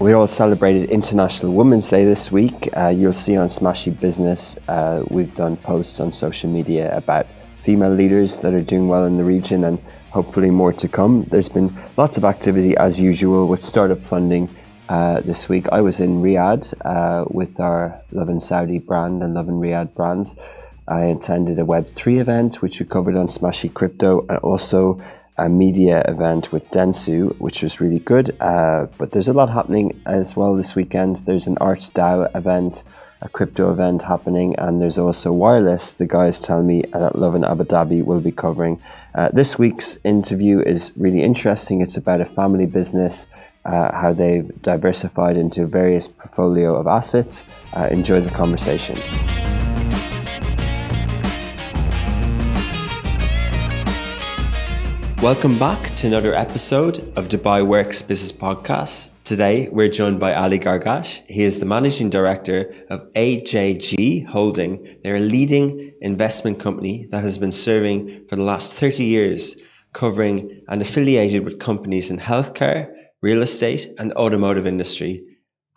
We all celebrated International Women's Day this week. Uh, you'll see on Smashi Business, uh, we've done posts on social media about female leaders that are doing well in the region and hopefully more to come. There's been lots of activity as usual with startup funding uh, this week. I was in Riyadh uh, with our Lovin Saudi brand and Lovin Riyadh brands. I attended a Web3 event, which we covered on Smashi Crypto, and also a media event with Dentsu, which was really good. Uh, but there's a lot happening as well this weekend. There's an Arts DAO event, a crypto event happening, and there's also wireless. The guys tell me that Lovin Abu Dhabi will be covering. Uh, this week's interview is really interesting. It's about a family business. Uh, how they've diversified into various portfolio of assets. Uh, enjoy the conversation. Welcome back to another episode of Dubai Works Business Podcast. Today, we're joined by Ali Gargash. He is the managing director of AJG Holding. They're a leading investment company that has been serving for the last 30 years, covering and affiliated with companies in healthcare, real estate, and automotive industry.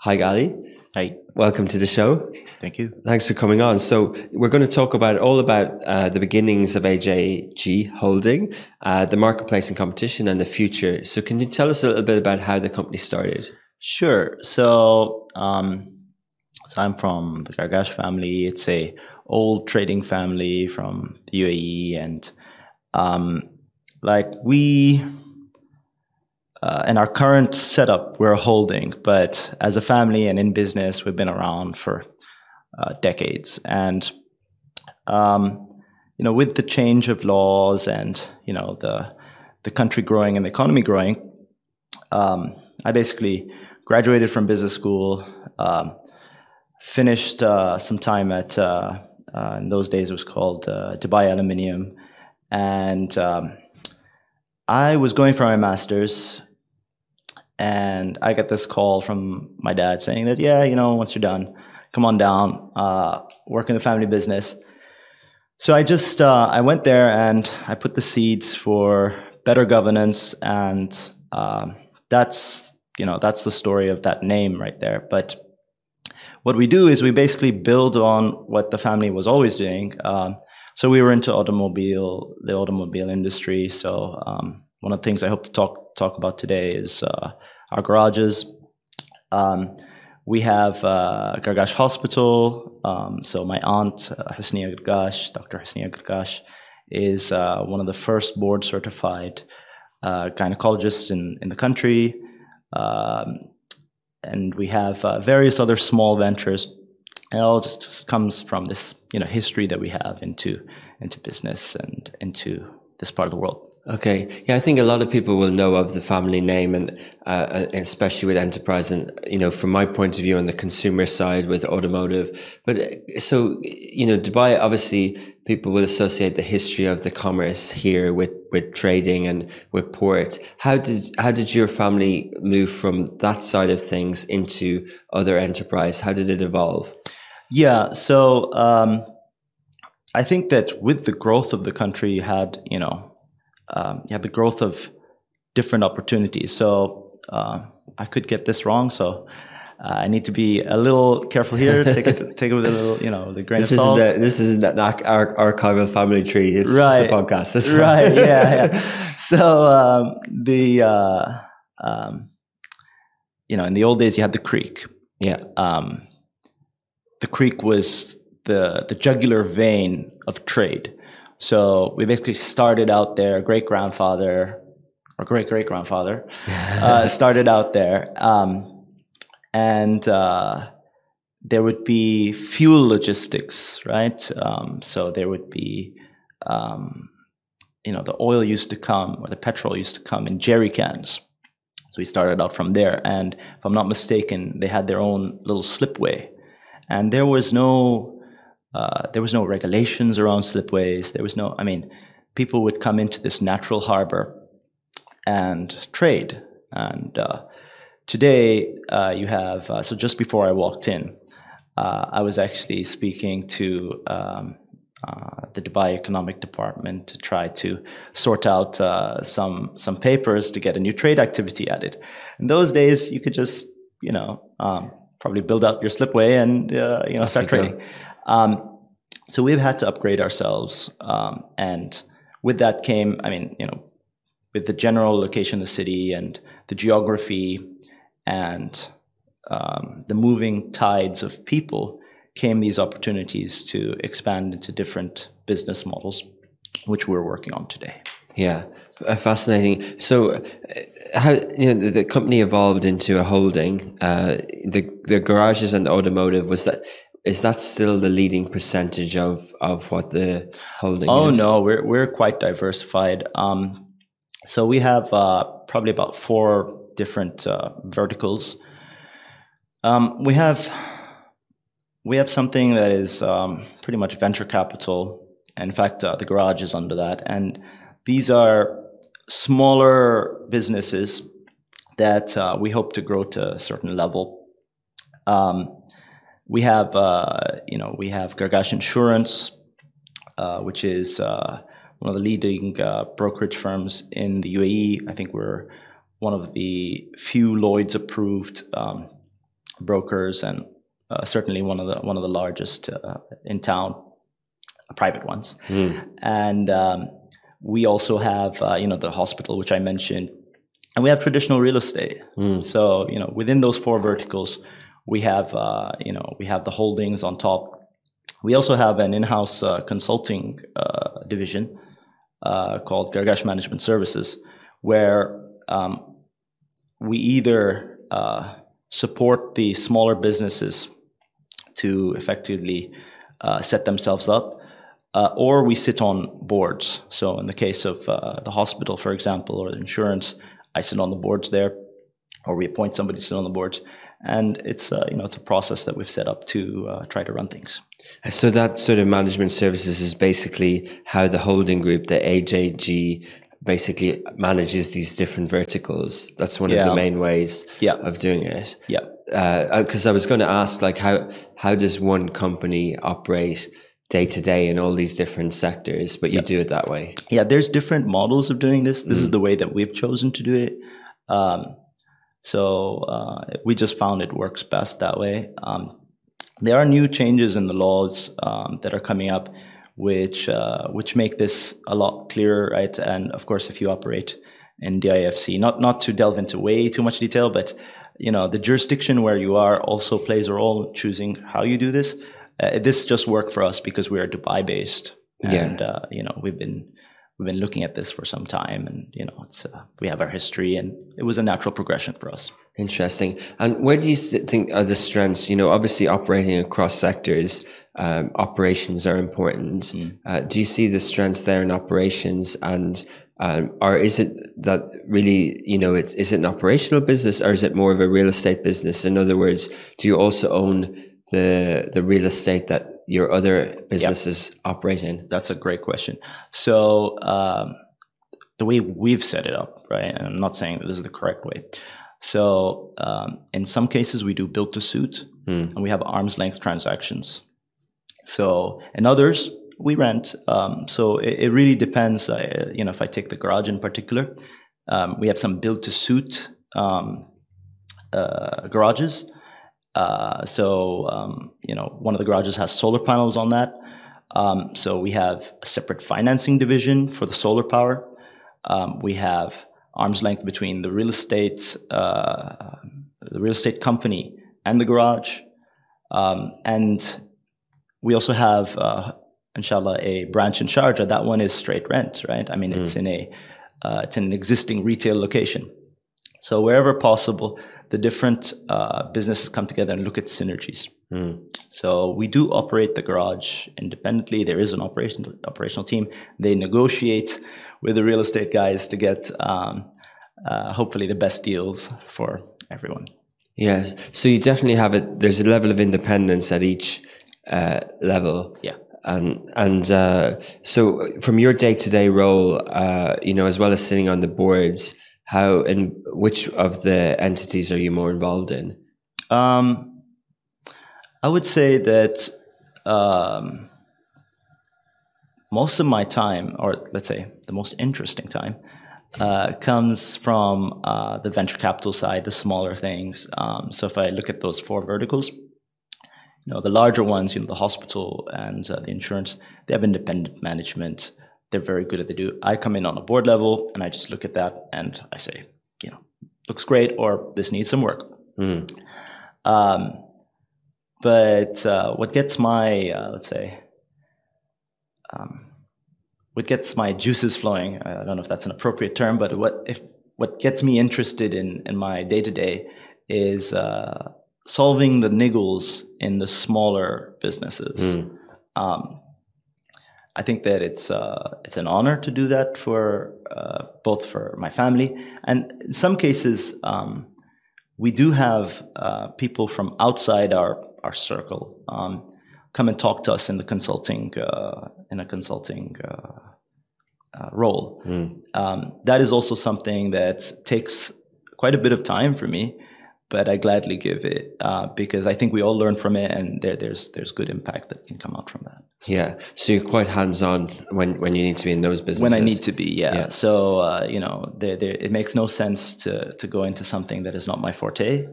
Hi, Ali. Hi. Welcome to the show. Thank you. Thanks for coming on. So we're going to talk about all about uh, the beginnings of AJG Holding, uh, the marketplace and competition, and the future. So can you tell us a little bit about how the company started? Sure. So, um, so I'm from the Gargash family. It's a old trading family from the UAE, and um, like we uh, in our current setup, we're holding, but as a family and in business, we've been around for uh, decades. And um, you know, with the change of laws and you know the the country growing and the economy growing, um, I basically graduated from business school, um, finished uh, some time at uh, uh, in those days it was called uh, Dubai Aluminium, and um, I was going for my master's and I get this call from my dad saying that, yeah, you know, once you're done, come on down, uh, work in the family business. So I just uh, I went there and I put the seeds for better governance, and uh, that's you know that's the story of that name right there. But what we do is we basically build on what the family was always doing. Um, so we were into automobile, the automobile industry. So um, one of the things I hope to talk talk about today is uh, our garages. Um, we have uh, Gargash Hospital. Um, so my aunt, uh, Gargash, Dr. Hasnia Gargash, is uh, one of the first board certified uh, gynecologists in, in the country. Um, and we have uh, various other small ventures. And it all just comes from this, you know, history that we have into into business and into this part of the world. Okay, yeah, I think a lot of people will know of the family name, and uh, especially with enterprise, and you know, from my point of view on the consumer side with automotive. But uh, so you know, Dubai obviously people will associate the history of the commerce here with with trading and with port. How did how did your family move from that side of things into other enterprise? How did it evolve? Yeah, so um, I think that with the growth of the country, you had you know um, you have the growth of different opportunities. So uh, I could get this wrong, so uh, I need to be a little careful here. Take it, take it with a little, you know, the grain this of salt. Isn't the, this isn't an archival family tree. It's right. just a podcast. That's right. yeah, yeah. So um, the, uh, um, you know, in the old days, you had the creek. Yeah. Um, the creek was the the jugular vein of trade. So we basically started out there, great grandfather or great great grandfather uh, started out there. Um, and uh, there would be fuel logistics, right? Um, so there would be, um, you know, the oil used to come or the petrol used to come in jerry cans. So we started out from there. And if I'm not mistaken, they had their own little slipway. And there was no uh, there was no regulations around slipways. There was no, I mean, people would come into this natural harbor and trade. And uh, today uh, you have, uh, so just before I walked in, uh, I was actually speaking to um, uh, the Dubai Economic Department to try to sort out uh, some some papers to get a new trade activity added. In those days, you could just, you know, um, probably build up your slipway and uh, you know start trading. Um, so we've had to upgrade ourselves, um, and with that came, I mean, you know, with the general location of the city and the geography and um, the moving tides of people came these opportunities to expand into different business models, which we're working on today. Yeah, uh, fascinating. So, uh, how you know the, the, company evolved into a holding. Uh, the the garages and automotive was that is that still the leading percentage of of what the holding? Oh is? no, we're we're quite diversified. Um, so we have uh, probably about four different uh, verticals. Um, we have we have something that is um, pretty much venture capital. In fact, uh, the garage is under that, and these are smaller businesses that uh, we hope to grow to a certain level. Um, we have, uh, you know, we have Gargash Insurance, uh, which is uh, one of the leading uh, brokerage firms in the UAE. I think we're one of the few Lloyd's approved um, brokers, and uh, certainly one of the one of the largest uh, in town, private ones. Mm. And um, we also have, uh, you know, the hospital, which I mentioned, and we have traditional real estate. Mm. So, you know, within those four verticals, we have, uh, you know, we have the holdings on top. We also have an in-house uh, consulting uh, division called Gargash Management Services, where um, we either support the smaller businesses to effectively uh, set themselves up, uh, or we sit on boards. So, in the case of uh, the hospital, for example, or the insurance, I sit on the boards there, or we appoint somebody to sit on the boards. And it's uh, you know it's a process that we've set up to uh, try to run things. So that sort of management services is basically how the holding group, the AJG, basically manages these different verticals. That's one yeah. of the main ways yeah. of doing it. Yeah. Because uh, I was going to ask, like, how how does one company operate day to day in all these different sectors? But you yeah. do it that way. Yeah, there's different models of doing this. This mm. is the way that we've chosen to do it. Um, so uh, we just found it works best that way. Um, there are new changes in the laws um, that are coming up which uh, which make this a lot clearer, right? And of course, if you operate in the IFC, not not to delve into way too much detail, but you know the jurisdiction where you are also plays a role in choosing how you do this. Uh, this just worked for us because we are Dubai based, and yeah. uh, you know we've been we've been looking at this for some time, and you know it's uh, we have our history, and it was a natural progression for us. Interesting. And where do you think are the strengths? You know, obviously operating across sectors um, operations are important. Mm. Uh, do you see the strengths there in operations and um, or is it that really, you know, it's, is it an operational business or is it more of a real estate business? In other words, do you also own the, the real estate that your other businesses yep. operate in? That's a great question. So, um, the way we've set it up, right? And I'm not saying that this is the correct way. So, um, in some cases, we do build to suit mm. and we have arm's length transactions. So, in others we rent. Um, so it, it, really depends. Uh, you know, if I take the garage in particular, um, we have some build to suit um, uh, garages. Uh, so um, you know, one of the garages has solar panels on that. Um, so we have a separate financing division for the solar power. Um, we have arm's length between the real estate, uh, the real estate company, and the garage. and we also have, uh, inshallah, a branch in Sharjah. That one is straight rent, right? I mean, mm. it's in a uh, it's in an existing retail location. So wherever possible, the different uh, businesses come together and look at synergies. Mm. So we do operate the garage independently. There is an operational operational team. They negotiate with the real estate guys to get um, uh, hopefully the best deals for everyone. Yes. So you definitely have it. There's a level of independence at each uh, level. Yeah. And and uh, so from your day to day role, uh, you know, as well as sitting on the boards, how and which of the entities are you more involved in? Um, I would say that um, most of my time, or let's say the most interesting time, uh, comes from uh, the venture capital side, the smaller things. Um, so if I look at those four verticals, you know, the larger ones, you know, the hospital and uh, the insurance, they have independent management. They're very good at they do. I come in on a board level and I just look at that and I say, you know, looks great or this needs some work. Um, but uh, what gets my, uh, let's say, um, what gets my juices flowing, I don't know if that's an appropriate term, but what if what gets me interested in in my day to day is uh, solving the niggles in the smaller businesses. Um, I think that it's uh, it's an honor to do that for uh, both for my family. And in some cases um, we do have uh, people from outside our our circle um, come and talk to us in the consulting uh, in a consulting uh, uh, role. Um, that is also something that takes quite a bit of time for me, but I gladly give it uh, because I think we all learn from it, and there, there's there's good impact that can come out from that. Yeah, so you're quite hands on when when you need to be in those businesses. When I need to be, yeah. Yeah. So uh, you know, there, there, it makes no sense to to go into something that is not my forte.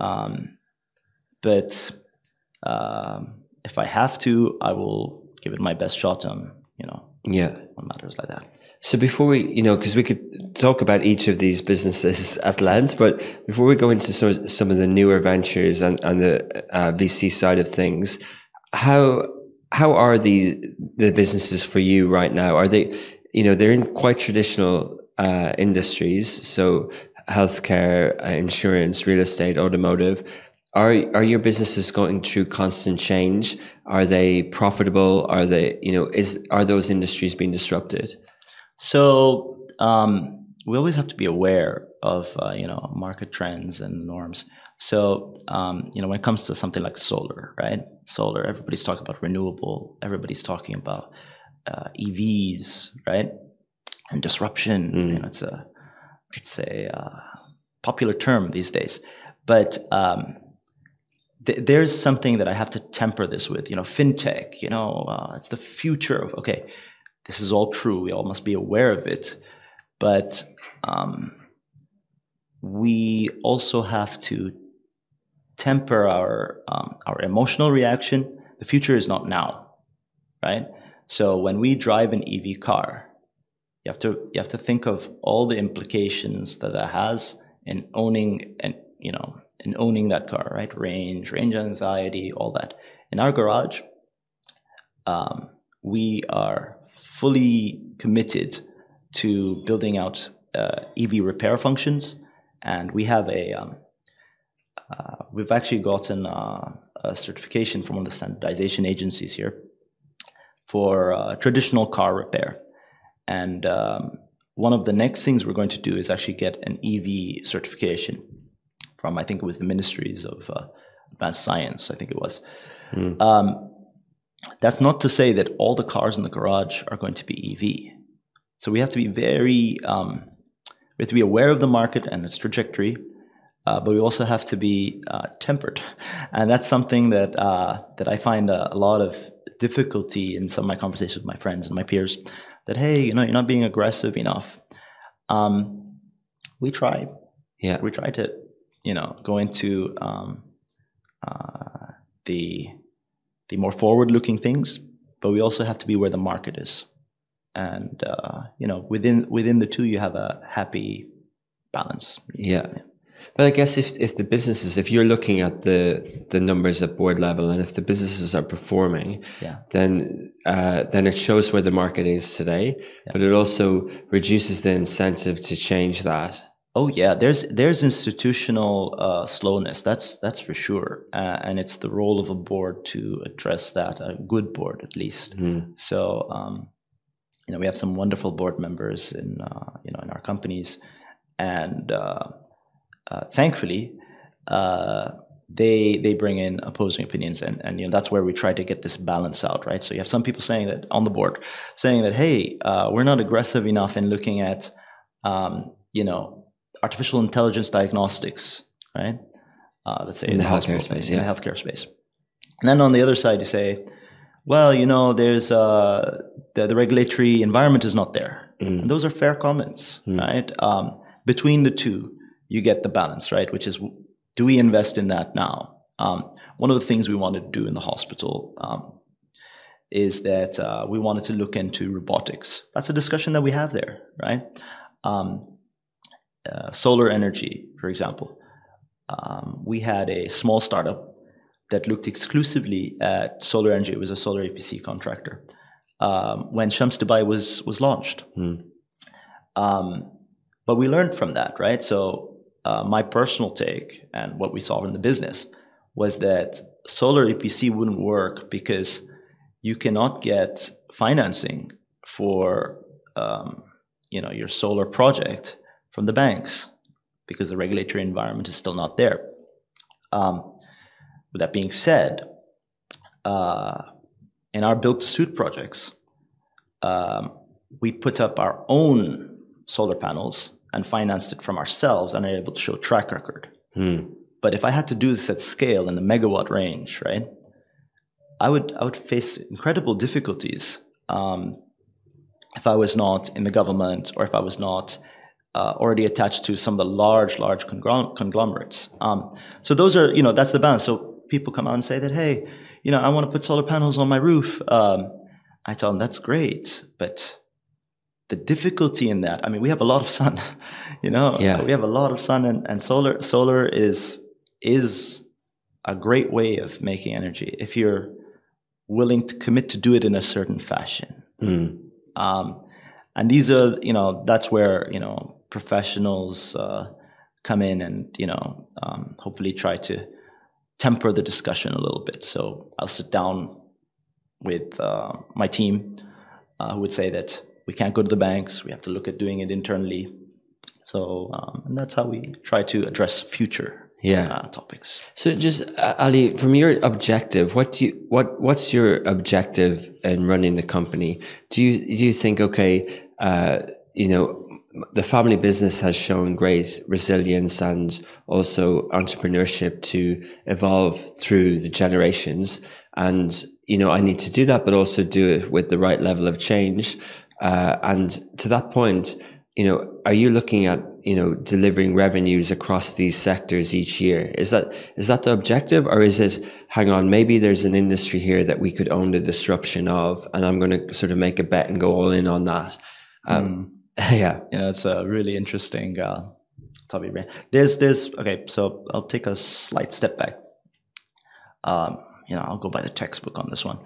Um, but um, if I have to, I will give it my best shot on you know Yeah. on matters like that. So before we, you know, because we could talk about each of these businesses at length, but before we go into some, some of the newer ventures and, and the uh, VC side of things, how how are the the businesses for you right now? Are they, you know, they're in quite traditional uh, industries, so healthcare, uh, insurance, real estate, automotive. Are are your businesses going through constant change? Are they profitable? Are they, you know, is are those industries being disrupted? So um, we always have to be aware of uh, you know market trends and norms. So um, you know when it comes to something like solar, right? Solar, everybody's talking about renewable. Everybody's talking about uh, EVs, right? And disruption. You know, it's a it's a uh, popular term these days, but um, th- there's something that I have to temper this with. You know, fintech. You know, uh, it's the future of okay. This is all true. We all must be aware of it, but um, we also have to temper our um, our emotional reaction. The future is not now, right? So when we drive an EV car, you have to you have to think of all the implications that that has in owning and you know in owning that car, right? Range, range anxiety, all that. In our garage, um, we are fully committed to building out uh, EV repair functions, and we have a um, uh, we've actually gotten uh, a certification from one of the standardization agencies here for uh, traditional car repair. And um, one of the next things we're going to do is actually get an EV certification from, I think it was the Ministries of uh, Advanced Science, I think it was. Um, that's not to say that all the cars in the garage are going to be EV. So we have to be very, um, we have to be aware of the market and its trajectory, uh, but we also have to be uh, tempered, and that's something that uh, that I find a, a lot of difficulty in some of my conversations with my friends and my peers. That hey, you know, you're not being aggressive enough. Um, we try, Yeah. we try to, you know, go into um, uh, the the more forward-looking things, but we also have to be where the market is, and uh, you know, within within the two, you have a happy balance. Yeah. But I guess if if the businesses, if you're looking at the the numbers at board level, and if the businesses are performing, Yeah. then uh, then it shows where the market is today. But it also reduces the incentive to change that. Oh yeah, there's there's institutional uh, slowness. That's that's for sure, uh, and it's the role of a board to address that. A good board, at least. So um, you know, we have some wonderful board members in uh, you know in our companies, and uh, uh, thankfully, uh, they they bring in opposing opinions and, and you know that's where we try to get this balance out right so you have some people saying that on the board saying that hey uh, we're not aggressive enough in looking at um, you know artificial intelligence diagnostics right uh, let's say In the healthcare space, in yeah. the healthcare space and then on the other side you say well you know there's uh, the, the regulatory environment is not there and those are fair comments right um, between the two you get the balance right which is do we invest in that now? Um, one of the things we wanted to do in the hospital um, is that uh, we wanted to look into robotics. That's a discussion that we have there, right? Um, uh, solar energy, for example. Um, we had a small startup that looked exclusively at solar energy. It was a solar EPC contractor um, when Shams Dubai was was launched. Um, but we learned from that, right? So uh, my personal take and what we saw in the business was that solar EPC wouldn't work because you cannot get financing for um, you know your solar project from the banks because the regulatory environment is still not there. Um, with that being said, uh, in our build to suit projects, um, we put up our own solar panels and financed it from ourselves and are able to show track record. But if I had to do this at scale in the megawatt range, right, I would I would face incredible difficulties um, if I was not in the government or if I was not already attached to some of the large large conglom- conglomerates. Um, so those are you know that's the balance. So people come out and say that hey, you know I want to put solar panels on my roof. Um, I tell them that's great, but the difficulty in that i mean we have a lot of sun you know Yeah. we have a lot of sun and, and solar solar is is a great way of making energy if you're willing to commit to do it in a certain fashion um, and these are you know that's where you know professionals uh, come in and you know um, hopefully try to temper the discussion a little bit so i'll sit down with uh, my team uh, who would say that we can't go to the banks. We have to look at doing it internally. So, um, and that's how we try to address future Yeah. uh, topics. So just uh, Ali, from your objective, what do you what what's your objective in running the company? Do you do you think okay, uh, you know, the family business has shown great resilience and also entrepreneurship to evolve through the generations, and you know, I need to do that, but also do it with the right level of change. Uh, and to that point, you know, are you looking at, you know, delivering revenues across these sectors each year? Is that, is that the objective or is it, hang on, maybe there's an industry here that we could own the disruption of and I'm going to sort of make a bet and go all in on that. Um, yeah. You know, it's a really interesting uh, topic. There's, there's, okay, so I'll take a slight step back. Um, you know, I'll go by the textbook on this one.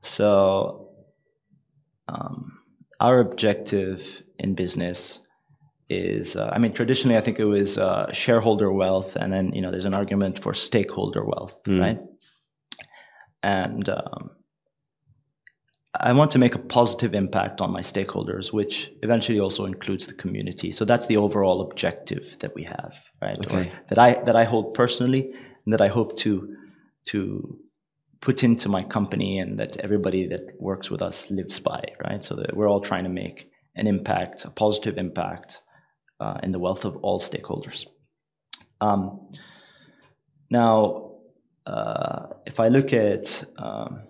So, um, our objective in business is, uh, I mean, traditionally, I think it was uh, shareholder wealth, and then you know, there's an argument for stakeholder wealth, right? And um, I want to make a positive impact on my stakeholders, which eventually also includes the community. So that's the overall objective that we have, right? Or that I that I hold personally, and that I hope to to put into my company, and that everybody that works with us lives by, right? So that we're all trying to make an impact, a positive impact, uh, in the wealth of all stakeholders. Um, now, uh, if I look at um,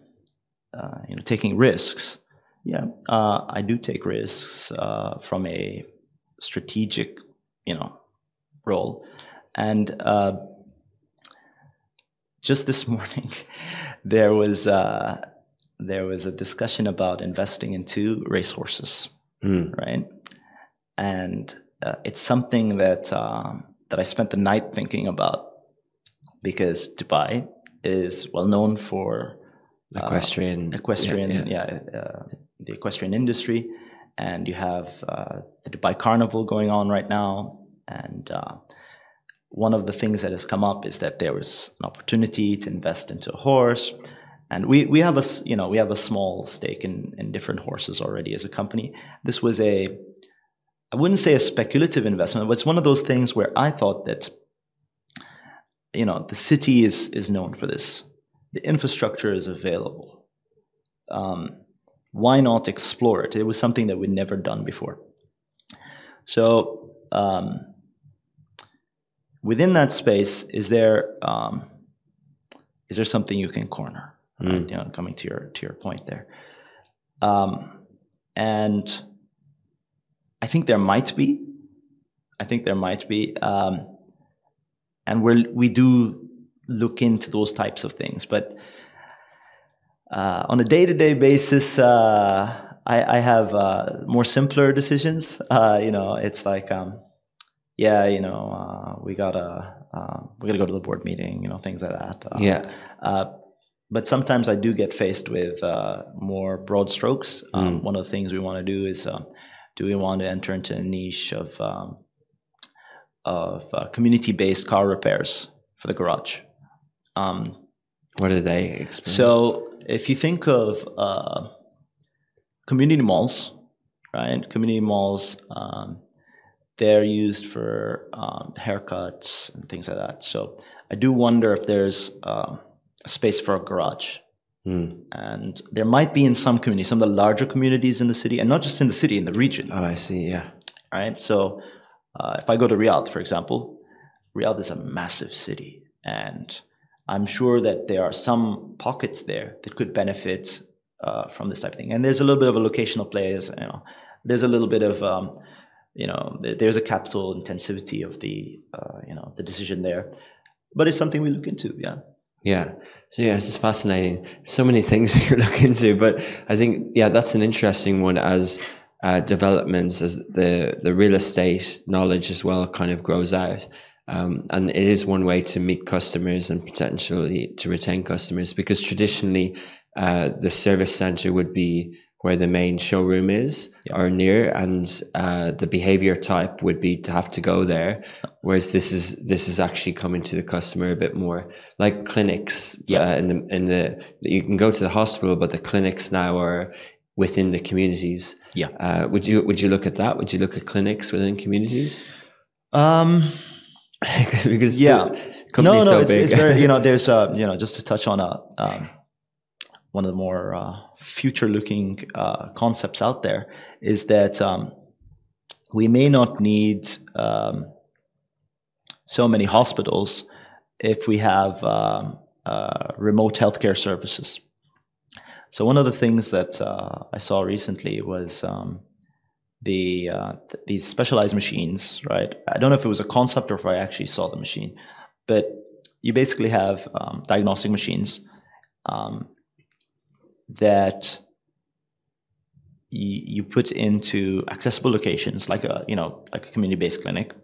uh, you know taking risks, yeah, uh, I do take risks uh, from a strategic you know role, and uh, just this morning there was uh, there was a discussion about investing in into racehorses, right? And uh, it's something that um, that I spent the night thinking about because Dubai is well known for Equestrian. equestrian, yeah, yeah, uh, the equestrian industry, and you have uh, the Dubai Carnival going on right now, and uh, one of the things that has come up is that there was an opportunity to invest into a horse, and we we have a you know we have a small stake in in different horses already as a company. This was a I wouldn't say a speculative investment, but it's one of those things where I thought that you know, the city is is known for this. The infrastructure is available. Um, why not explore it? It was something that we'd never done before. So um, within that space, is there um, is there something you can corner? Right? You know, coming to your to your point there, um, and I think there might be. I think there might be, um, and we we do look into those types of things, but uh, on a day to day basis. Uh, I, I have uh, more simpler decisions. Uh, you know, it's like, um, yeah, you know, uh, we gotta um, we gotta go to the board meeting. You know, things like that. Uh, Yeah. Uh, but sometimes I do get faced with uh, more broad strokes. Um, One of the things we want to do is, um, do we want to enter into a niche of um, of uh, community-based car repairs for the garage? Um, What do they? Explain. so if you think of uh, community malls, right? Community malls, um, they're used for um, haircuts and things like that. So I do wonder if there's um, a space for a garage. And there might be in some communities, some of the larger communities in the city, and not just in the city, in the region oh, I see. Yeah. right? So uh, if I go to Riyadh, for example, Riyadh is a massive city, and I'm sure that there are some pockets there that could benefit uh, from this type of thing. And there's a little bit of a locational play, as you know. There's a little bit of um, you know, there's a capital intensivity of the uh, you know the decision there, but it's something we look into. Yeah. Yeah. So yeah, this is fascinating. So many things we could look into, but I think yeah, that's an interesting one as uh, developments as the the real estate knowledge as well kind of grows out. Um, and it is one way to meet customers and potentially to retain customers because traditionally uh, the service center would be where the main showroom is or near and uh, the behavior type would be to have to go there whereas this is this is actually coming to the customer a bit more like clinics Yeah. uh, in the in the you can go to the hospital but the clinics now are within the communities Yeah. uh, would you would you look at that would you look at clinics within communities Um, because yeah. no, no, so it's, it's very, you know, there's, uh, you know, just to touch on a, um, one of the more uh, future-looking uh, concepts out there is that um, we may not need um, so many hospitals if we have um, uh, remote healthcare services. So one of the things that uh, I saw recently was um, the uh, th- these specialized machines, right? I don't know if it was a concept or if I actually saw the machine, but you basically have um, diagnostic machines um, that you, you put into accessible locations, like a you know like a community-based clinic.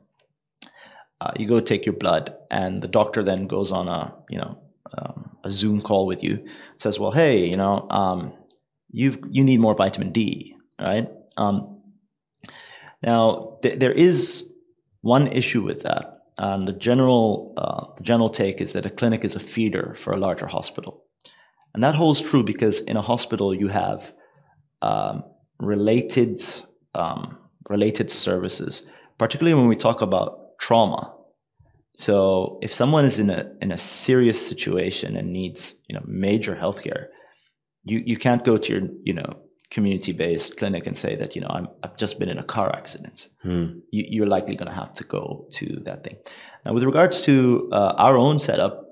Uh, you go take your blood, and the doctor then goes on a you know um, a Zoom call with you. Says, "Well, hey, you know, um, you you need more vitamin D, right?" Um, now, th- there is one issue with that, and the general uh, the general take is that a clinic is a feeder for a larger hospital, and that holds true because in a hospital you have um, related um, related services, particularly when we talk about trauma. So, if someone is in a in a serious situation and needs you know major healthcare, you you can't go to your you know community based clinic and say that you know I'm, I've just been in a car accident. You, you're likely going to have to go to that thing. Now, with regards to uh, our own setup,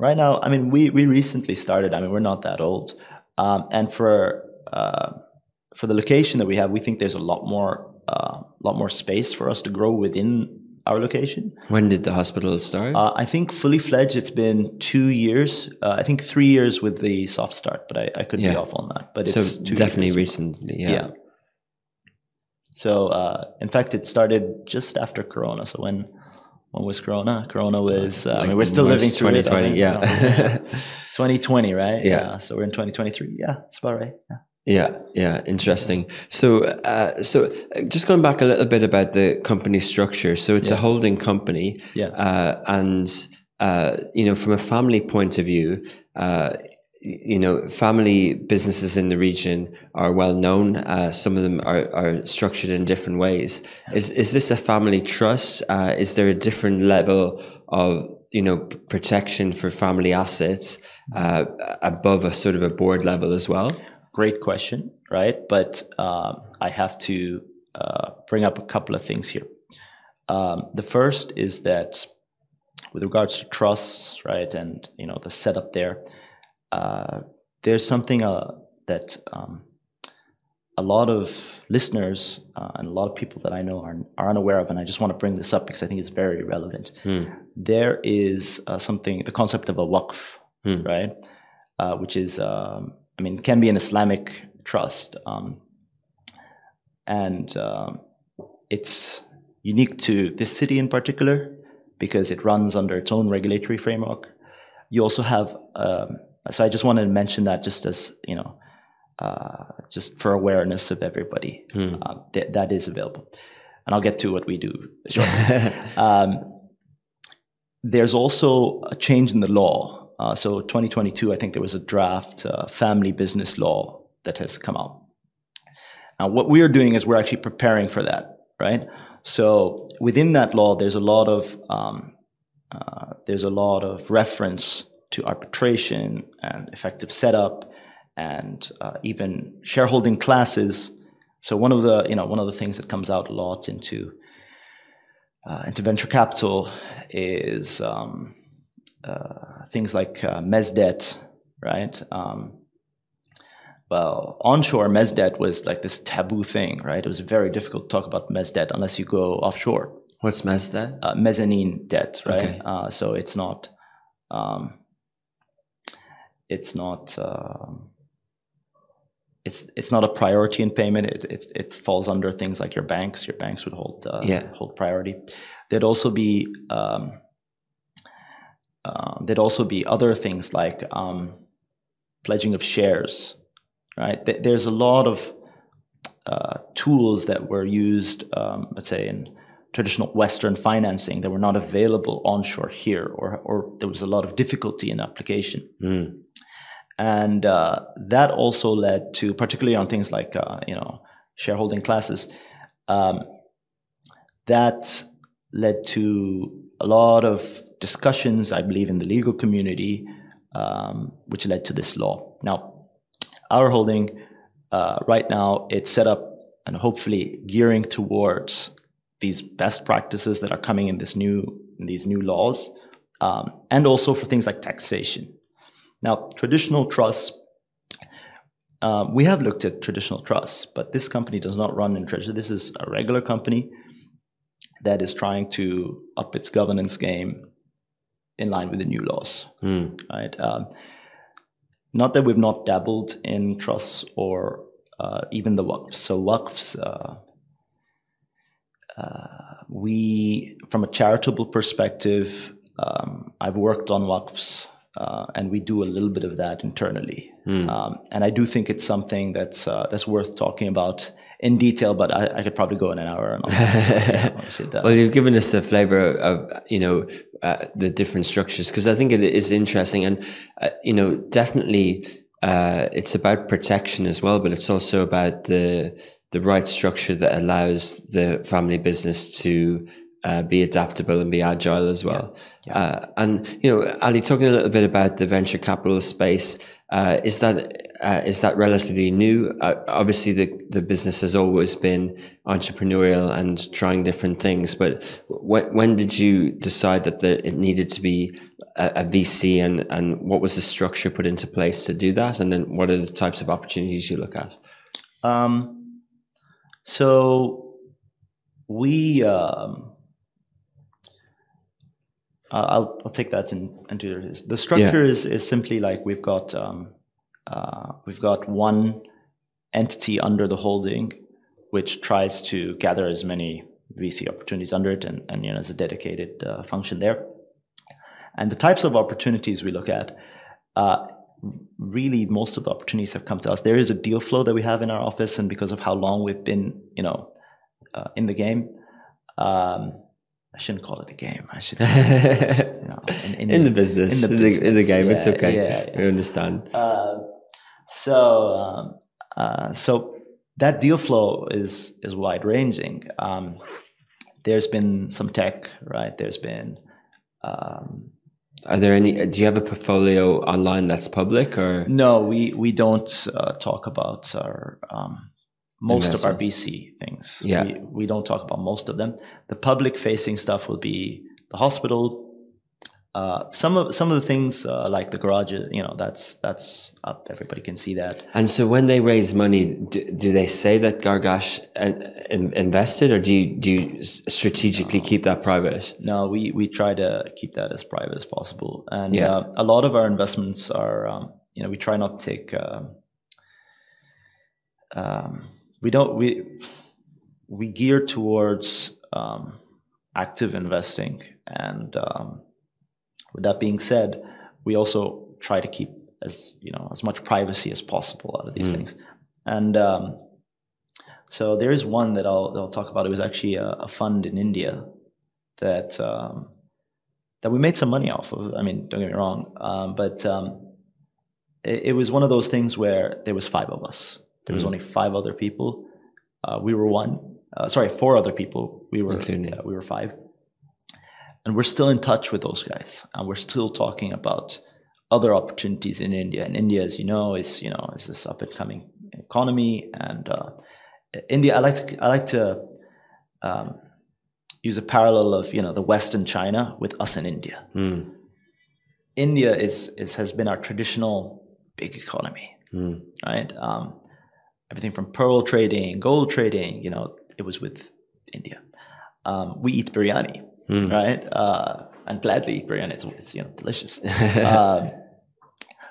right now, I mean, we we recently started. I mean, we're not that old, um, and for uh, for the location that we have, we think there's a lot more uh, lot more space for us to grow within our location. when did the hospital start Uh, I think fully fledged, it's been two years. Uh, I think three years with the soft start, but I, I could be off on that. But so it's two definitely years. recently yeah, Yeah. So uh, in fact, it started just after Corona. So when when was Corona? Corona was. Uh, I mean, we're still living through it. 2020, think. yeah. 2020, right? Yeah. So we're in 2023. Yeah, that's about right. Yeah. Yeah, yeah, interesting. So, uh, so just going back a little bit about the company structure. So it's a holding company, Yeah. uh, and uh, you know, from a family point of view, uh, you know, family businesses in the region are well known. Uh, some of them are, are structured in different ways. Is is this a family trust? Uh, is there a different level of you know protection for family assets uh, above a sort of a board level as well? Great question, right? But um, I have to uh, bring up a couple of things here. Um, the first is that with regards to trusts, right, and you know the setup there, uh, there's something uh, that um, a lot of listeners uh, and a lot of people that I know are, are unaware of, and I just want to bring this up because I think it's very relevant. There is uh, something, the concept of a waqf, right, uh, which is, um, I mean, can be an Islamic trust, um, and um, it's unique to this city in particular because it runs under its own regulatory framework. You also have, um, so I just wanted to mention that just as you know, uh, just for awareness of everybody, uh, th- that is available. And I'll get to what we do shortly. um, there's also a change in the law. Uh, so 2022, I think there was a draft uh, family business law that has come out. Now, what we are doing is we're actually preparing for that, right? So within that law, there's a lot of um, uh, there's a lot of reference to arbitration and effective setup and uh, even shareholding classes. So one of the you know one of the things that comes out a lot into uh, into venture capital is um, things like uh, mezdet, right? Um, well, onshore mezdet was like this taboo thing, right? It was very difficult to talk about mezdet unless you go offshore. What's Mazda? Uh, mezzanine debt, right? Okay. Uh, so it's not, um, it's not, um, it's it's not a priority in payment. It it, it falls under things like your banks. Your banks would hold uh, Yeah. hold priority. There'd also be um, uh, there'd also be other things like um, pledging of shares, right? Th- There's a lot of uh, tools that were used, um, let's say, in traditional Western financing that were not available onshore here, or, or there was a lot of difficulty in application. And uh, that also led to, particularly on things like, uh, you know, shareholding classes, um, that led to a lot of discussions, I believe, in the legal community, um, which led to this law. Now, our holding uh, right now it's set up and hopefully gearing towards these best practices that are coming in this new in these new laws, um, and also for things like taxation. Now, traditional trusts. Uh, we have looked at traditional trusts, but this company does not run in treasury. This is a regular company that is trying to up its governance game in line with the new laws. Right? Um, not that we've not dabbled in trusts or uh, even the waqfs. So waqfs, uh, uh, we, from a charitable perspective, um, I've worked on waqfs, uh, and we do a little bit of that internally. Um, and I do think it's something that's uh, that's worth talking about in detail. But I, I could probably go in an hour. Yeah, Well, you've given us a flavor of you know uh, the different structures because I think it is interesting, and uh, you know definitely uh, it's about protection as well, but it's also about the the right structure that allows the family business to uh, be adaptable and be agile as well. Uh, and you know, Ali, talking a little bit about the venture capital space, uh, is that uh, is that relatively new? Uh, obviously, the the business has always been entrepreneurial and trying different things. But when when did you decide that the, it needed to be a, a VC, and and what was the structure put into place to do that? And then what are the types of opportunities you look at? Um, so we, um, I'll, I'll take that in, into this. The structure is, is simply like we've got, um, uh, we've got one entity under the holding, which tries to gather as many VC opportunities under it and, and you know, as a dedicated uh, function there. And the types of opportunities we look at, uh, really most of the opportunities have come to us. There is a deal flow that we have in our office, and because of how long we've been, you know, uh, in the game, um, I shouldn't call it a game. I should, you know, in, In the business, in the, in the, business, game, it's okay. Yeah, yeah. We understand. So, um, uh, so that deal flow is is wide ranging. Um, there's been some tech, right? There's been um, Are there any? Do you have a portfolio online that's public or? No, we we don't uh, talk about our um, most of our VC things. Yeah. we, we don't talk about most of them. The public facing stuff will be the hospital. Uh, some of some of the things uh, like the garage, you know, that's that's up. Everybody can see that. And so when they raise money, do, do they say that Gargash in, invested, or do you do you strategically keep that private? No, we we try to keep that as private as possible, and Yeah. uh, a lot of our investments are, um, you know, we try not to take. Um, um, we don't we we gear towards um, active investing, and um, with that being said, we also try to keep as you know as much privacy as possible out of these things, and. Um, so there is one that I'll, that I'll talk about. It was actually a, a fund in India that um, that we made some money off of. I mean, don't get me wrong, um, but um, it, it was one of those things where there was five of us. There was only five other people. Uh, we were one. Uh, sorry, four other people. We were Including- we were five, and we're still in touch with those guys, and we're still talking about other opportunities in India. And India, as you know, is you know is this up and coming economy, and uh, India. I like to I like to um, use a parallel of you know the Western China with us in India. India is, is has been our traditional big economy, right? Um, everything from pearl trading, gold trading, you know, it was with India. Um, we eat biryani, right? Uh, and gladly biryani. It's, it's you know delicious. um,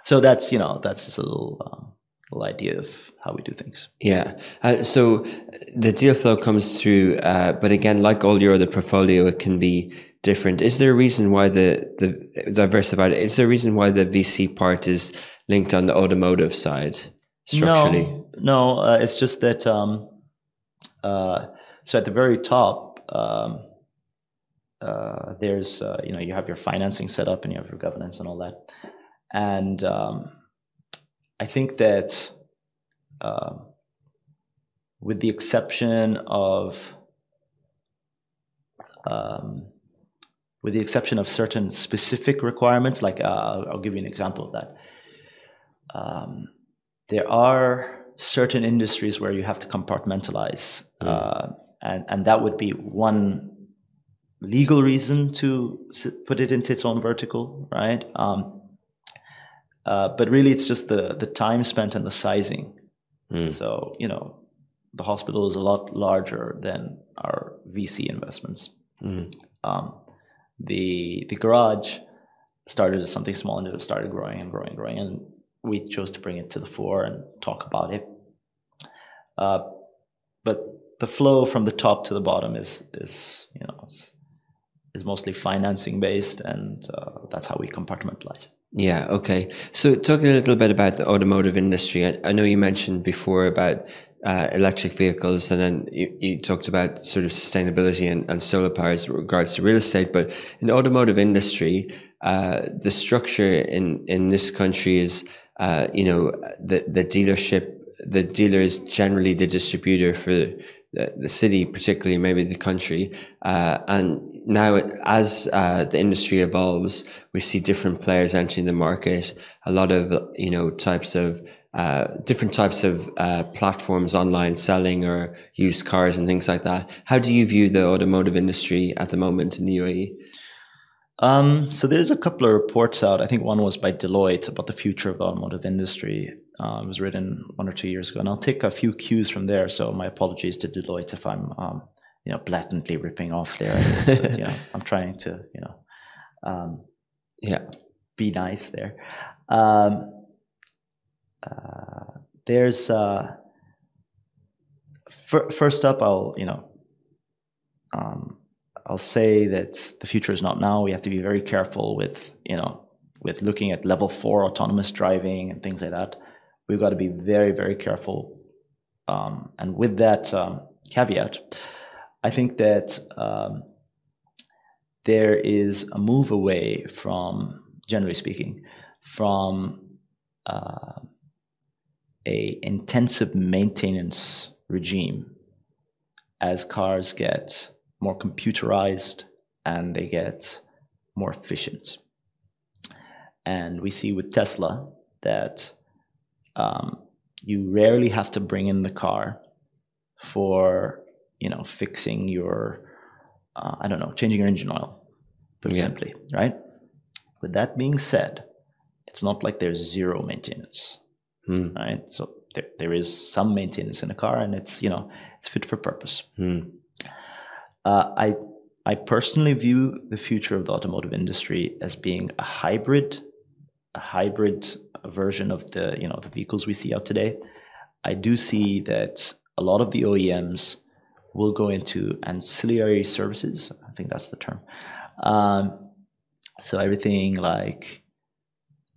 so that's you know that's just a little um, little idea of how we do things. Yeah. Uh, so the deal flow comes through, uh, but again, like all your other portfolio, it can be different. Is there a reason why the the diversified? Is there a reason why the VC part is linked on the automotive side structurally? No, no uh, it's just that. Um, uh, so at the very top, um, uh, there's uh, you know you have your financing set up and you have your governance and all that, and um, I think that um with the exception of um, with the exception of certain specific requirements, like uh, I'll, I'll give you an example of that. Um, there are certain industries where you have to compartmentalize, uh, and and that would be one legal reason to put it into its own vertical, right? Um, uh, but really, it's just the the time spent and the sizing. So you know, the hospital is a lot larger than our VC investments. Um, the the garage started as something small and it started growing and growing and growing, and we chose to bring it to the fore and talk about it. Uh, but the flow from the top to the bottom is is you know is, mostly financing based, and uh, that's how we compartmentalize. Yeah. Okay. So talking a little bit about the automotive industry, I, I know you mentioned before about uh, electric vehicles, and then you, you talked about sort of sustainability and, and solar power as regards to real estate. But in the automotive industry, uh, the structure in in this country is, uh, you know, the the dealership, the dealer is generally the distributor for the, city, particularly maybe the country. Uh, and now, as uh, the industry evolves, we see different players entering the market. A lot of you know types of uh, different types of uh, platforms, online selling or used cars and things like that. How do you view the automotive industry at the moment in the? UAE? Um, so there's a couple of reports out. I think one was by Deloitte about the future of the automotive industry. Uh, it was written one or two years ago, and I'll take a few cues from there. So my apologies to Deloitte if I'm, um, you know, blatantly ripping off there. but, you know, I'm trying to, you know, um, Yeah. be nice there. Um, uh, there's uh, fir- first up, I'll you know, um, I'll say that the future is not now. We have to be very careful with you know with looking at level four autonomous driving and things like that. We've got to be very very careful. Um, and with that um, caveat, I think that um, there is a move away from, generally speaking, from uh, a intensive maintenance regime as cars get more computerized and they get more efficient. and we see with Tesla that um, you rarely have to bring in the car for you know fixing your uh, I don't know changing your engine oil, put Yeah. simply, right? With that being said, it's not like there's zero maintenance, Hmm. right? So there, there is some maintenance in a car, and it's you know it's fit for purpose. Hmm. Uh, I I personally view the future of the automotive industry as being a hybrid, a hybrid version of the you know the vehicles we see out today. I do see that a lot of the OEMs will go into ancillary services. I think that's the term. Um, so everything like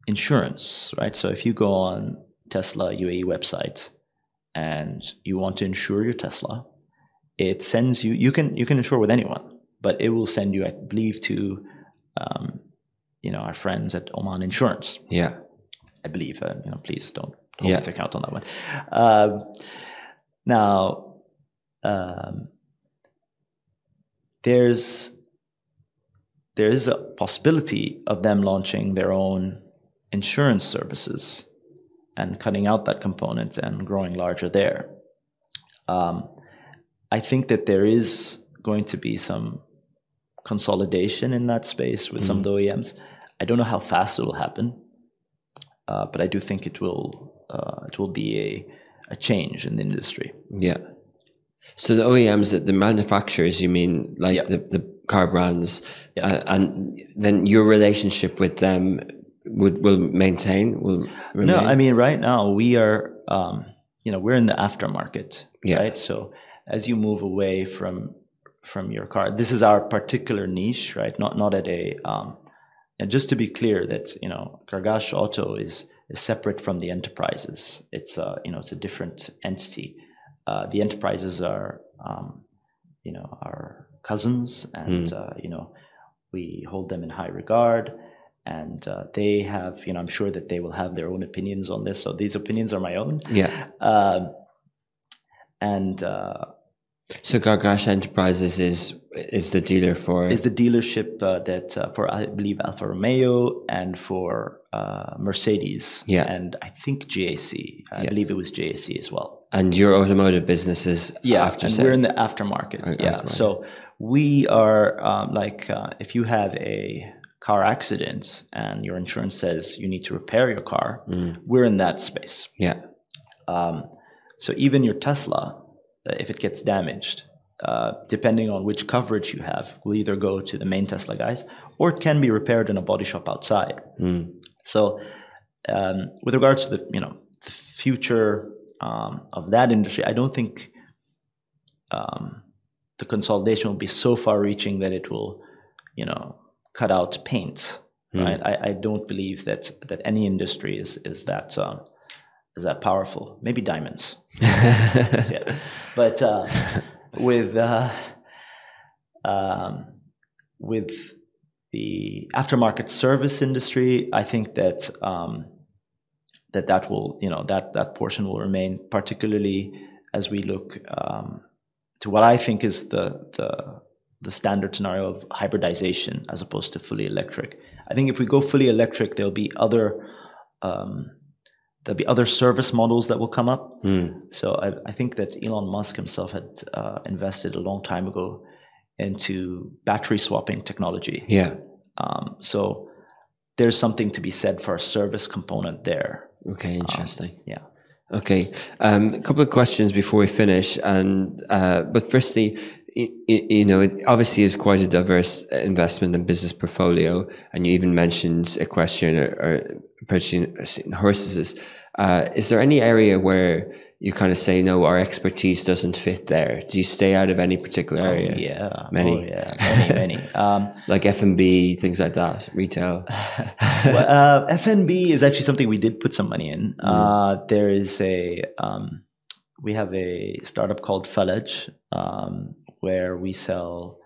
insurance, right? So if you go on Tesla UAE website and you want to insure your Tesla, it sends you. You can you can insure with anyone, but it will send you, I believe, to um, you know our friends at Oman Insurance. Yeah. I believe. Uh, you know, please don't hold Yeah. me to account on that one. Um, now, um, there's there is a possibility of them launching their own insurance services and cutting out that component and growing larger there. Um, I think that there is going to be some consolidation in that space with some of the OEMs. I don't know how fast it will happen, uh, but I do think it will uh, it will be a a change in the industry. Yeah. So the OEMs, the- the manufacturers, you mean like Yeah. the, the car brands, Yeah. uh, and then your relationship with them would will maintain will remain. No, I mean right now we are, um, you know, we're in the aftermarket, Yeah. right? So as you move away from from your car, this is our particular niche, right? Not not at a, um, and just to be clear that you know, Gargash Auto is is separate from the enterprises. It's a you know it's a different entity. Uh, the enterprises are, um, you know, our cousins, and uh, you know, we hold them in high regard and uh, they have you know i'm sure that they will have their own opinions on this so these opinions are my own yeah. um, and uh, So Gargash Enterprises is is the dealer for is the dealership uh, that uh, for i believe alfa romeo and for uh, mercedes Yeah. and i think jac i Yeah. believe it was jac as well and your automotive business is yeah after we're in the aftermarket yeah aftermarket. so we are um, like uh, if you have a car accident and your insurance says you need to repair your car Mm. we're in that space yeah. Um, so even your Tesla, if it gets damaged, uh, depending on which coverage you have, will either go to the main Tesla guys or it can be repaired in a body shop outside. Mm. So um, with regards to the you know the future um, of that industry, I don't think um, the consolidation will be so far-reaching that it will you know cut out paint. Right? I, I don't believe that that any industry is is that um, is that powerful. Maybe diamonds, yeah. But uh, with uh, um, with the aftermarket service industry, I think that um, that that will you know that that portion will remain, particularly as we look um, to what I think is the the the standard scenario of hybridization as opposed to fully electric. I think if we go fully electric, there'll be other um, there'll be other service models that will come up. Mm. So I, I think that Elon Musk himself had uh, invested a long time ago into battery swapping technology. Yeah. Um, so there's something to be said for a service component there. Okay, interesting. Yeah. Okay, um, a couple of questions before we finish, and uh, but firstly, you know, it obviously is quite a diverse investment and business portfolio, and you even mentioned equestrian or, or purchasing horses. Uh, is there any area where you kind of say, no, our expertise doesn't fit there? Do you stay out of any particular area? Oh, Yeah. Many. Oh, yeah. Many, many. Um, Like F and B, things like that, retail. well, uh, FNB is actually something we did put some money in. Uh, there is a, um, we have a startup called Fellage, um, where we sell,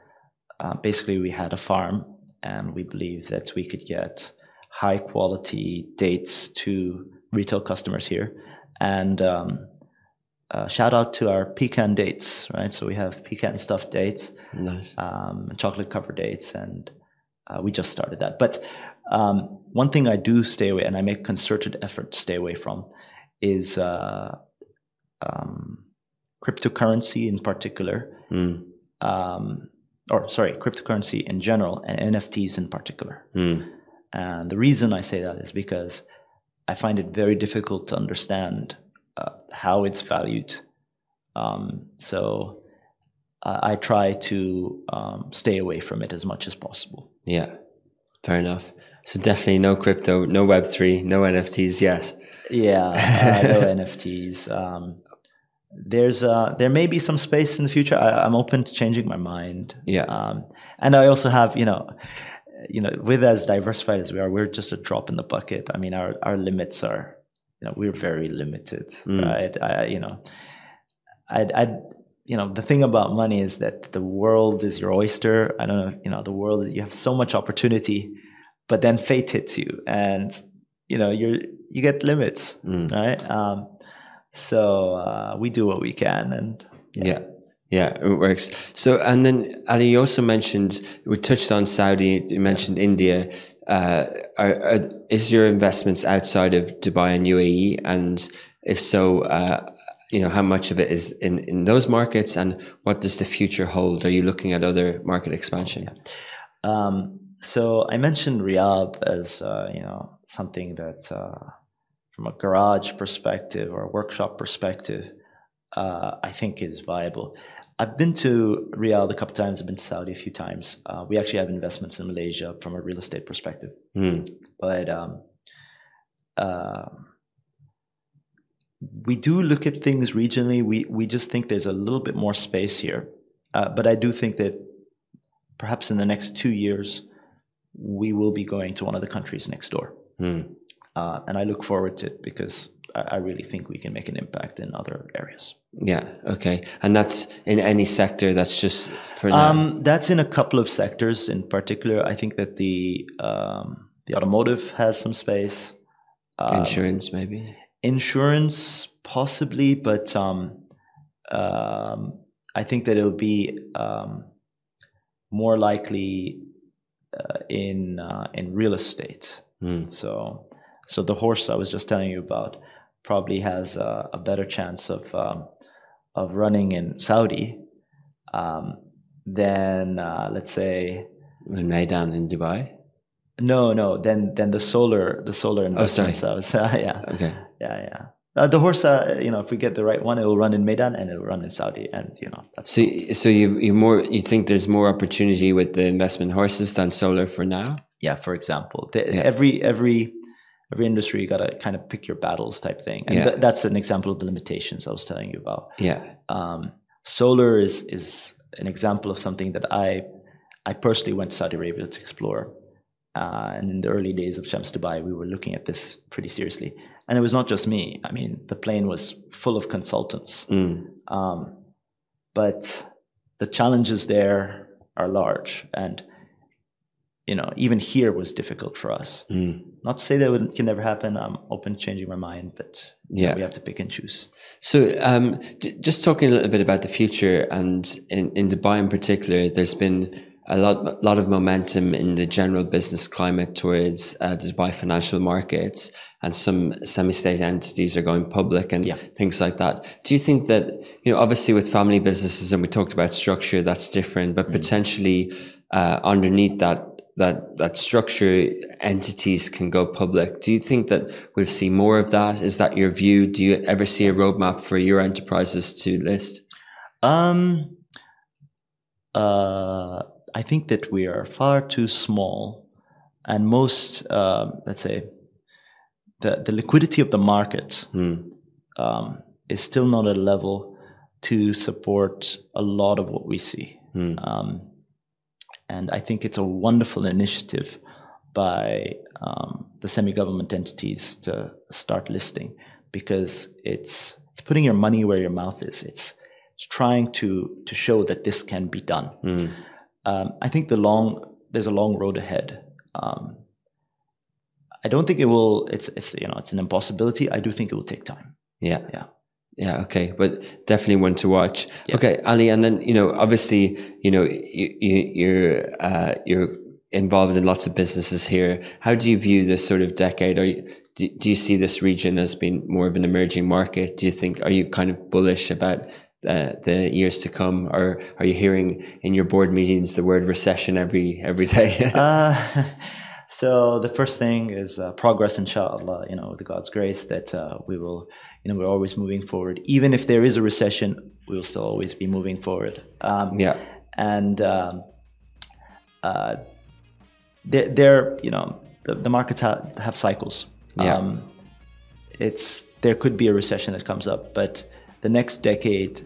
uh, basically we had a farm and we believe that we could get high quality dates to retail customers here. And, um, uh, shout out to our pecan dates, right? So we have pecan stuffed dates Nice. um, chocolate covered dates, and uh, we just started that. But Um, one thing I do stay away, and I make concerted effort to stay away from, is uh, um, cryptocurrency in particular, Mm. um, or sorry, cryptocurrency in general, and NFTs in particular. Mm. And the reason I say that is because I find it very difficult to understand uh, how it's valued. Um, so uh, I try to um, stay away from it as much as possible. Yeah, fair enough. So definitely no crypto, no Web three, no NFTs yet. Yeah, uh, no NFTs. Um, there's uh, there may be some space in the future. I, I'm open to changing my mind. Yeah. Um, and I also have, you know, you know, with as diversified as we are, we're just a drop in the bucket. I mean, our our limits are, you know, we're very limited, Mm. right? I, you know, I'd, I'd, you know, the thing about money is that the world is your oyster. I don't know, you know, the world you have so much opportunity, but then fate hits you, and you know, you're you get limits, Mm. right? Um, so uh, we do what we can, and Yeah. Yeah, it works. So, and then Ali, you also mentioned we touched on Saudi. You mentioned India. Uh, are, are, is your investments outside of Dubai and UAE? And if so, uh, you know, how much of it is in, in those markets, and what does the future hold? Are you looking at other market expansion? Um, so I mentioned Riyadh as uh, you know something that, uh, from a garage perspective or a workshop perspective, uh, I think is viable. I've been to Riyadh a couple times. I've been to Saudi a few times. Uh, we actually have investments in Malaysia from a real estate perspective, Hmm. but um, uh, we do look at things regionally. We we just think there's a little bit more space here, uh, but I do think that perhaps in the next two years we will be going to one of the countries next door, uh, and I look forward to it because I, really think we can make an impact in other areas. Yeah. Okay. And that's in any sector. That's just for now. Um, that's in a couple of sectors in particular. I think that the um, the automotive has some space. Uh, Insurance, maybe. insurance possibly but um, um, i think that it will be um, more likely uh, in uh, in real estate Hmm. so so the horse i was just telling you about probably has a, a better chance of um, of running in saudi um, than uh, let's say In Meydan in Dubai. no no then then the solar the solar investments I was, yeah Okay. yeah, yeah. Uh, the horse, uh, you know, if we get the right one, it will run in Meydan and it will run in Saudi, and you know, that's So, so you you more you think there's more opportunity with the investment horses than solar for now? yeah. For example, the, Yeah. every every every industry you got to kind of pick your battles type thing, and Yeah. th- that's an example of the limitations I was telling you about. Yeah. Um, solar is is an example of something that I I personally went to Saudi Arabia to explore, uh, and in the early days of Shams Dubai, we were looking at this pretty seriously, and it was not just me. I mean, the plane was full of consultants. Mm. Um, but the challenges there are large, and you know, even here was difficult for us. Mm. Not to say that it can never happen. I'm open to changing my mind, but Yeah. we have to pick and choose. So, um, j- just talking a little bit about the future, and in, in Dubai in particular, there's been a lot, lot of momentum in the general business climate towards uh, the Dubai financial markets, and some semi-state entities are going public and Yeah. things like that. Do you think that you know, obviously, with family businesses, and we talked about structure, that's different, but potentially uh, underneath that. That that structure entities can go public. Do you think that we'll see more of that? Is that your view? Do you ever see a roadmap for your enterprises to list? Um, uh, I think that we are far too small, and most, um, let's say, the the liquidity of the market Hmm. um, is still not at a level to support a lot of what we see. Hmm. Um, and I think it's a wonderful initiative by um, the semi-government entities to start listing because it's it's putting your money where your mouth is. It's it's trying to to show that this can be done. Hmm. Um, I think the long there's a long road ahead. Um, I don't think it will. It's it's you know it's an impossibility. I do think it will take time. Yeah. Yeah. Yeah. Okay. But definitely one to watch. Yeah. Okay, Ali. And then, you know, obviously, you know, you, you, you're, uh, you're, involved in lots of businesses here. How do you view this sort of decade? Are you, do, do you see this region as being more of an emerging market? Do you think, are you kind of bullish about uh, the years to come, or are you hearing in your board meetings the word recession every every day? uh, so the first thing is uh, progress, inshallah. You know, with God's grace, that uh, we will. You know, we're always moving forward. Even if there is a recession, we will still always be moving forward. Um, yeah, and um, uh, they're, they're, you know the, the markets have, have cycles. Yeah. Um, it's there could be a recession that comes up, but the next decade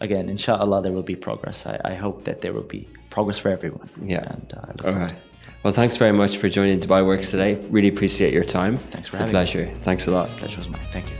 again, inshallah, there will be progress. I, I hope that there will be progress for everyone. Yeah. And, uh, All right. Well, thanks very much for joining Dubai Works today. Really appreciate your time. Thanks for it's having a pleasure. Me. Thanks a lot. Pleasure was mine. Thank you.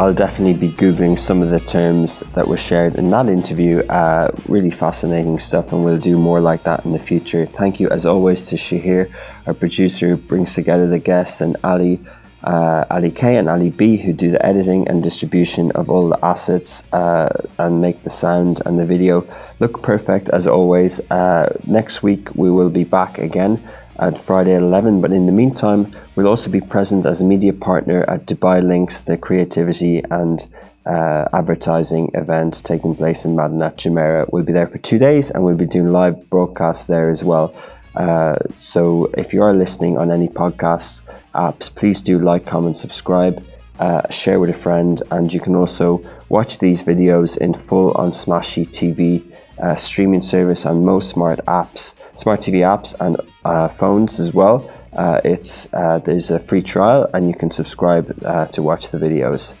I'll definitely be Googling some of the terms that were shared in that interview. Uh, really fascinating stuff, and we'll do more like that in the future. Thank you, as always, to Shahir, our producer who brings together the guests, and Ali. Uh, Ali K and Ali B, who do the editing and distribution of all the assets uh, and make the sound and the video look perfect as always. Uh, next week we will be back again at Friday at 11. But in the meantime, we'll also be present as a media partner at Dubai Lynx, the creativity and uh, advertising event taking place in Madinat Jumeirah. We'll be there for two days and we'll be doing live broadcasts there as well. Uh, so if you are listening on any podcasts apps, please do like, comment, subscribe, uh, share with a friend, and you can also watch these videos in full on Smashi TV uh, streaming service on most smart apps, smart TV apps, and uh, phones as well. Uh, it's uh, there's a free trial, and you can subscribe uh, to watch the videos.